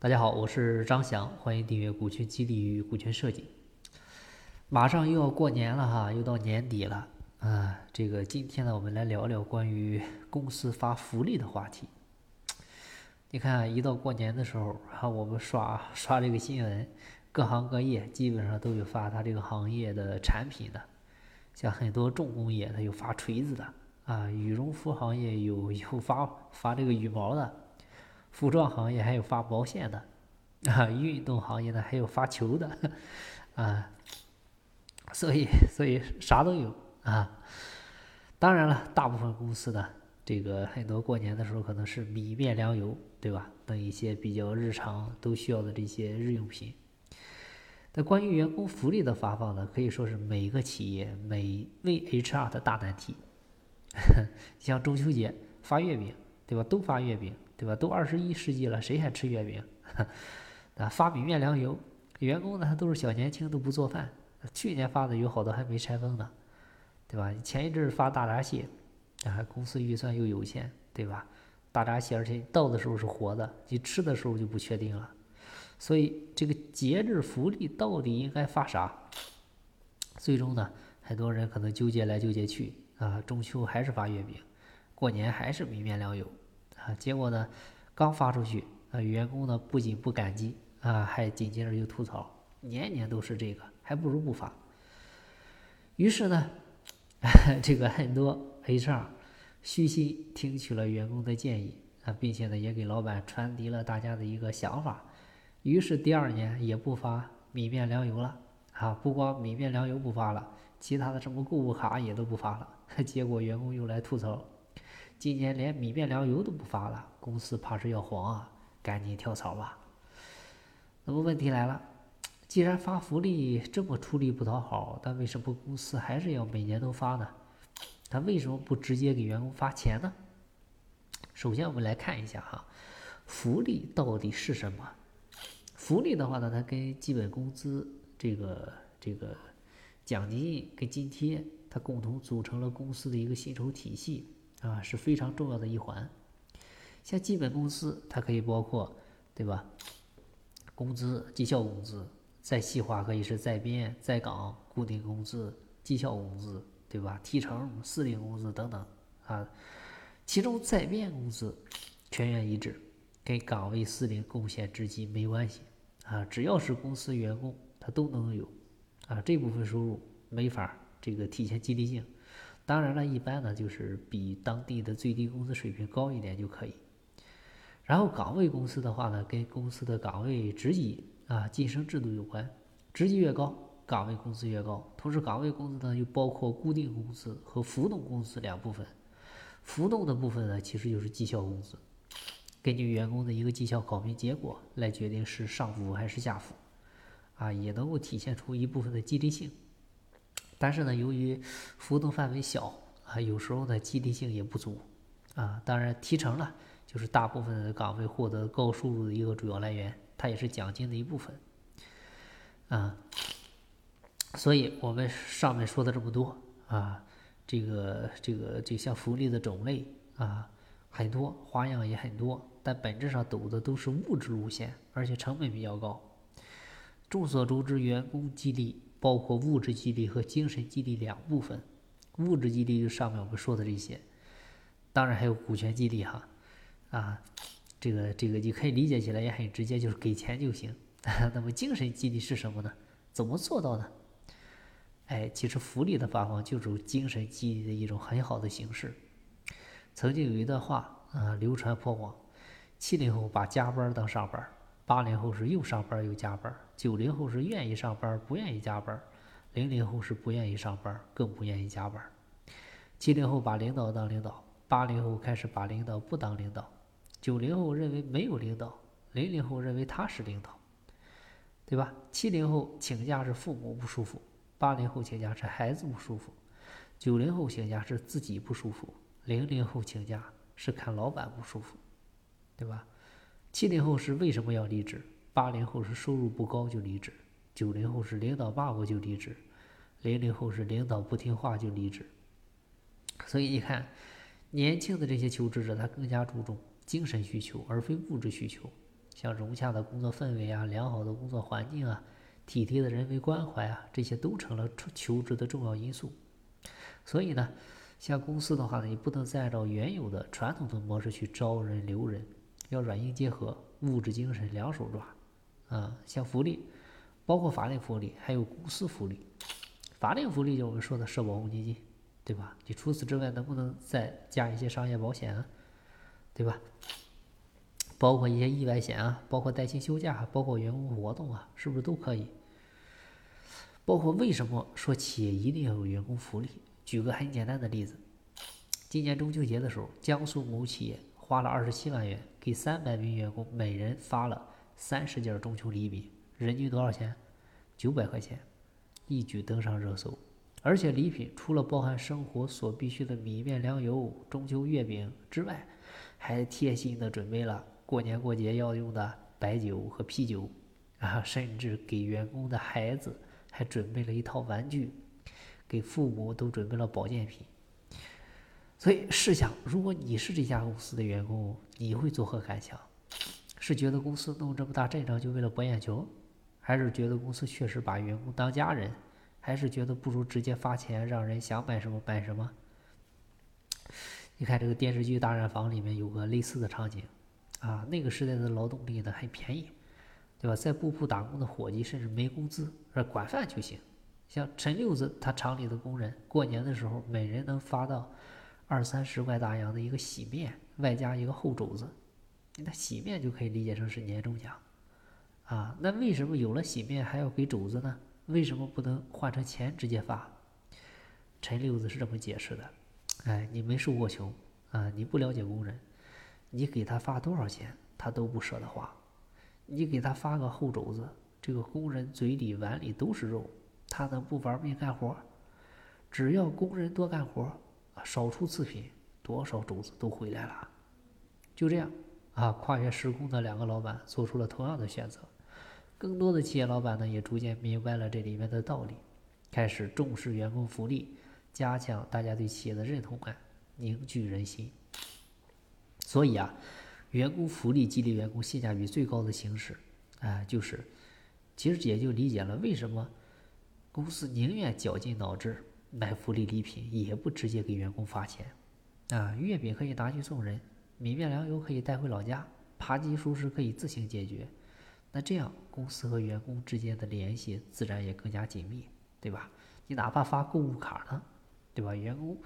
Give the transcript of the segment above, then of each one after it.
大家好，我是张翔，欢迎订阅股权激励与股权设计。马上又要过年了哈，又到年底了啊。这个今天呢，我们来聊聊关于 公司发福利的话题。你看，一到过年的时候，哈，我们刷 刷这个新闻，各行各业基本上都有发他这个行业的产品的，像很多重工业，他有发锤子的啊，羽绒服行业有 有发发这个羽毛的。服装行业还有发毛线的，啊，运动行业呢还有发球的，啊，所以所以啥都有啊。当然了，大部分公司呢，这个很多过年的时候可能是米面粮油，对吧？等一些比较日常都需要的这些日用品。那关于员工福利的发放呢，可以说是每个企业每位 HR 的大难题。像中秋节发月饼，对吧？都发月饼。对吧？都二十一世纪了，谁还吃月饼？啊，发米面粮油，员工呢都是小年轻，都不做饭。去年发的有好多还没拆封呢，对吧？前一阵发大闸蟹，啊，公司预算又有限，对吧？大闸蟹，而且到的时候是活的，你吃的时候就不确定了。所以这个节日福利到底应该发啥？最终呢，很多人可能纠结来纠结去啊，中秋还是发月饼，过年还是米面粮油。啊，结果呢，刚发出去，啊，员工呢不仅不感激，啊，还紧接着又吐槽，年年都是这个，还不如不发。于是呢，这个很多 HR 虚心听取了员工的建议，啊，并且呢也给老板传递了大家的一个想法，于是第二年也不发米面粮油了，啊，不光米面粮油不发了，其他的什么购物卡也都不发了，结果员工又来吐槽。今年连米面粮油都不发了，公司怕是要黄啊！赶紧跳槽吧。那么问题来了，既然发福利这么出力不讨好，但为什么公司还是要每年都发呢？他为什么不直接给员工发钱呢？首先我们来看一下哈，福利到底是什么？福利的话呢，它跟基本工资这个这个奖金跟津贴，它共同组成了公司的一个薪酬体系。啊，是非常重要的一环。像基本工资，它可以包括，对吧？工资、绩效工资，再细化可以是在编、在岗、固定工资、绩效工资，对吧？提成、司令工资等等啊。其中在编工资全员一致，跟岗位司令贡献职级没关系啊。只要是公司员工，他都能有啊。这部分收入没法这个体现激励性。当然了，一般呢就是比当地的最低工资水平高一点就可以。然后岗位工资的话呢，跟公司的岗位职级啊晋升制度有关，职级越高，岗位工资越高。同时，岗位工资呢又包括固定工资和浮动工资两部分。浮动的部分呢，其实就是绩效工资，根据员工的一个绩效考评结果来决定是上浮还是下浮，啊，也能够体现出一部分的激励性。但是呢，由于浮动范围小啊，有时候呢，激励性也不足啊。当然，提成呢，就是大部分的岗位获得高收入的一个主要来源，它也是奖金的一部分啊。所以我们上面说的这么多啊，这个这个就像福利的种类啊，很多花样也很多，但本质上走的都是物质路线，而且成本比较高。众所周知，员工激励。包括物质激励和精神激励两部分，物质激励就上面我们说的这些，当然还有股权激励哈，啊，这个这个你可以理解起来也很直接，就是给钱就行。那么精神激励是什么呢？怎么做到呢？哎，其实福利的发放就是精神激励的一种很好的形式。曾经有一段话啊流传颇广：七零后把加班当上班。八零后是又上班又加班，九零后是愿意上班不愿意加班，零零后是不愿意上班更不愿意加班，七零后把领导当领导，八零后开始把领导不当领导，九零后认为没有领导，零零后认为他是领导，对吧？七零后请假是父母不舒服，八零后请假是孩子不舒服，九零后请假是自己不舒服，零零后请假是看老板不舒服，对吧？七零后是为什么要离职？八零后是收入不高就离职，九零后是领导骂我就离职，零零后是领导不听话就离职。所以你看，年轻的这些求职者他更加注重精神需求而非物质需求，像融洽的工作氛围啊、良好的工作环境啊、体贴的人为关怀啊，这些都成了求职的重要因素。所以呢，像公司的话呢，你不能再按照原有的传统的模式去招人留人，要软硬结合，物质精神两手抓。啊，像福利，包括法定福利，还有公司福利。法定福利就我们说的社保公积金，对吧？你除此之外，能不能再加一些商业保险啊？对吧？包括一些意外险啊，包括带薪休假，包括员工活动啊，是不是都可以？包括为什么说企业一定要有员工福利？举个很简单的例子，今年中秋节的时候，江苏某企业花了二十七万元，给三百名员工每人发了三十件中秋礼品，人均多少钱？九百块钱，一举登上热搜。而且礼品除了包含生活所必需的米面粮油、中秋月饼之外，还贴心的准备了过年过节要用的白酒和啤酒，啊，甚至给员工的孩子还准备了一套玩具，给父母都准备了保健品。所以试想，如果你是这家公司的员工，你会作何感想？是觉得公司弄这么大阵仗就为了博眼球，还是觉得公司确实把员工当家人，还是觉得不如直接发钱让人想买什么买什么？你看这个电视剧《大染坊》里面有个类似的场景，啊，那个时代的劳动力呢很便宜，对吧？在布铺打工的伙计甚至没工资，而管饭就行。像陈六子他厂里的工人，过年的时候每人能发到二三十块大洋的一个喜面，外加一个厚肘子。那洗面就可以理解成是年终奖，啊，那为什么有了洗面还要给肘子呢？为什么不能换成钱直接发？陈六子是这么解释的。哎，你没受过穷啊！你不了解工人，你给他发多少钱，他都不舍得花。你给他发个厚肘子，这个工人嘴里碗里都是肉，他能不玩命干活？只要工人多干活，少出次品，多少肘子都回来了。就这样啊，跨越时空的两个老板做出了同样的选择。更多的企业老板呢，也逐渐明白了这里面的道理，开始重视员工福利。加强大家对企业的认同感，凝聚人心。所以啊，员工福利激励员工性价比最高的形式，啊，就是，其实也就理解了为什么公司宁愿绞尽脑汁买福利礼品，也不直接给员工发钱。啊，月饼可以拿去送人，米面粮油可以带回老家，扒鸡熟食可以自行解决。那这样，公司和员工之间的联系自然也更加紧密，对吧？你哪怕发购物卡呢？对吧？员工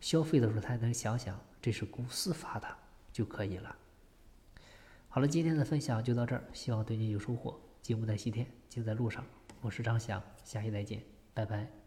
消费的时候，他能想想这是公司发的就可以了。好了，今天的分享就到这儿，希望对你有收获。节目在西天，就在路上。我是张翔，下期再见，拜拜。